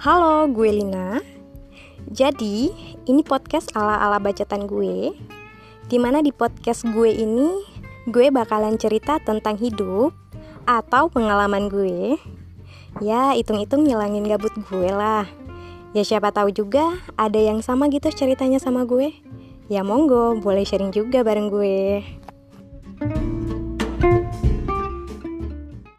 Halo, gue Lina. Jadi, ini podcast ala-ala bacaan gue. Di mana di podcast gue ini, gue bakalan cerita tentang hidup atau pengalaman gue. Ya, hitung-hitung ngilangin gabut gue lah. Ya siapa tahu juga ada yang sama gitu ceritanya sama gue. Ya monggo, boleh sharing juga bareng gue.